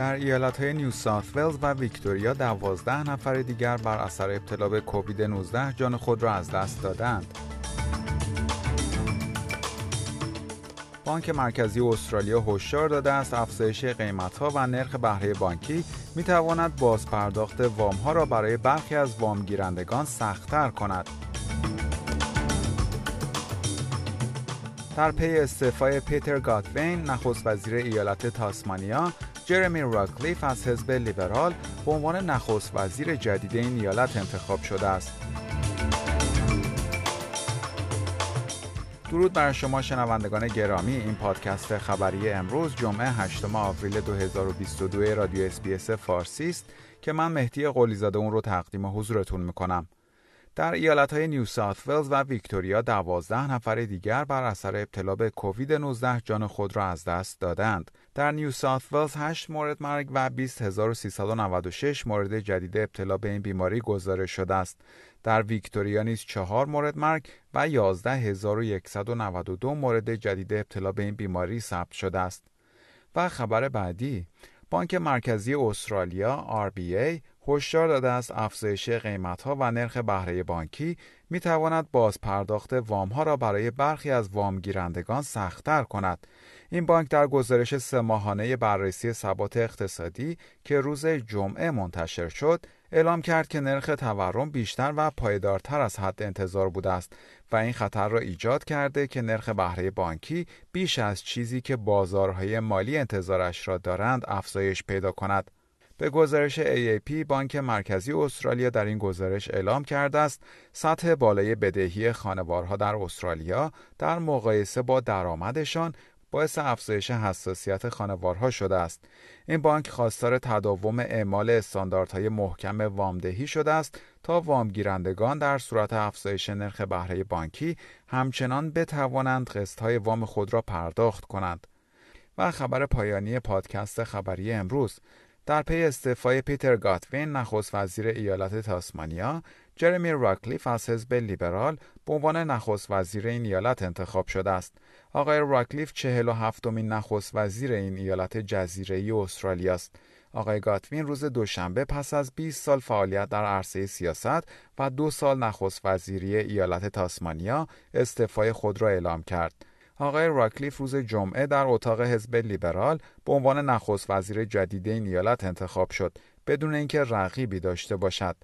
در ایالت های نیو ساوت ولز و ویکتوریا دوازده نفر دیگر بر اثر ابتلا به کووید 19 جان خود را از دست دادند. بانک مرکزی استرالیا هشدار داده است افزایش قیمتها و نرخ بهره بانکی می تواند بازپرداخت وام ها را برای برخی از وام گیرندگان سختتر کند. در پی استعفای پیتر گاتوین نخست وزیر ایالت تاسمانیا جرمی راکلیف از حزب لیبرال به عنوان نخست وزیر جدید این ایالت انتخاب شده است. درود بر شما شنوندگان گرامی این پادکست خبری امروز جمعه 8 آوریل 2022 رادیو SBS فارسی است که من مهدی قلیزاده اون رو تقدیم حضورتون می‌کنم. در ایالت های نیو ساوت ولز و ویکتوریا دوازده نفر دیگر بر اثر ابتلا به کووید 19 جان خود را از دست دادند. در نیو ساوت ولز 8 مورد مرگ و 20396 مورد جدید ابتلا به این بیماری گزارش شده است. در ویکتوریا نیز 4 مورد مرگ و 11192 مورد جدید ابتلا به این بیماری ثبت شده است. و خبر بعدی بانک مرکزی استرالیا RBA هشدار داده است افزایش قیمتها و نرخ بهره بانکی می تواند باز پرداخت وام ها را برای برخی از وام گیرندگان سختتر کند. این بانک در گزارش سه ماهانه بررسی ثبات اقتصادی که روز جمعه منتشر شد اعلام کرد که نرخ تورم بیشتر و پایدارتر از حد انتظار بوده است و این خطر را ایجاد کرده که نرخ بهره بانکی بیش از چیزی که بازارهای مالی انتظارش را دارند افزایش پیدا کند. به گزارش AAP بانک مرکزی استرالیا در این گزارش اعلام کرده است سطح بالای بدهی خانوارها در استرالیا در مقایسه با درآمدشان باعث افزایش حساسیت خانوارها شده است. این بانک خواستار تداوم اعمال استانداردهای محکم وامدهی شده است تا وامگیرندگان در صورت افزایش نرخ بهره بانکی همچنان بتوانند قسطهای وام خود را پرداخت کنند. و خبر پایانی پادکست خبری امروز در پی استعفای پیتر گاتوین نخست وزیر ایالت تاسمانیا جرمی راکلیف از حزب لیبرال به عنوان نخست وزیر این ایالت انتخاب شده است. آقای راکلیف چهل و هفتمین نخست وزیر این ایالت جزیره استرالیا است. آقای گاتوین روز دوشنبه پس از 20 سال فعالیت در عرصه سیاست و دو سال نخست وزیری ایالت تاسمانیا استعفای خود را اعلام کرد. آقای راکلیف روز جمعه در اتاق حزب لیبرال به عنوان نخست وزیر جدید این ایالت انتخاب شد بدون اینکه رقیبی داشته باشد.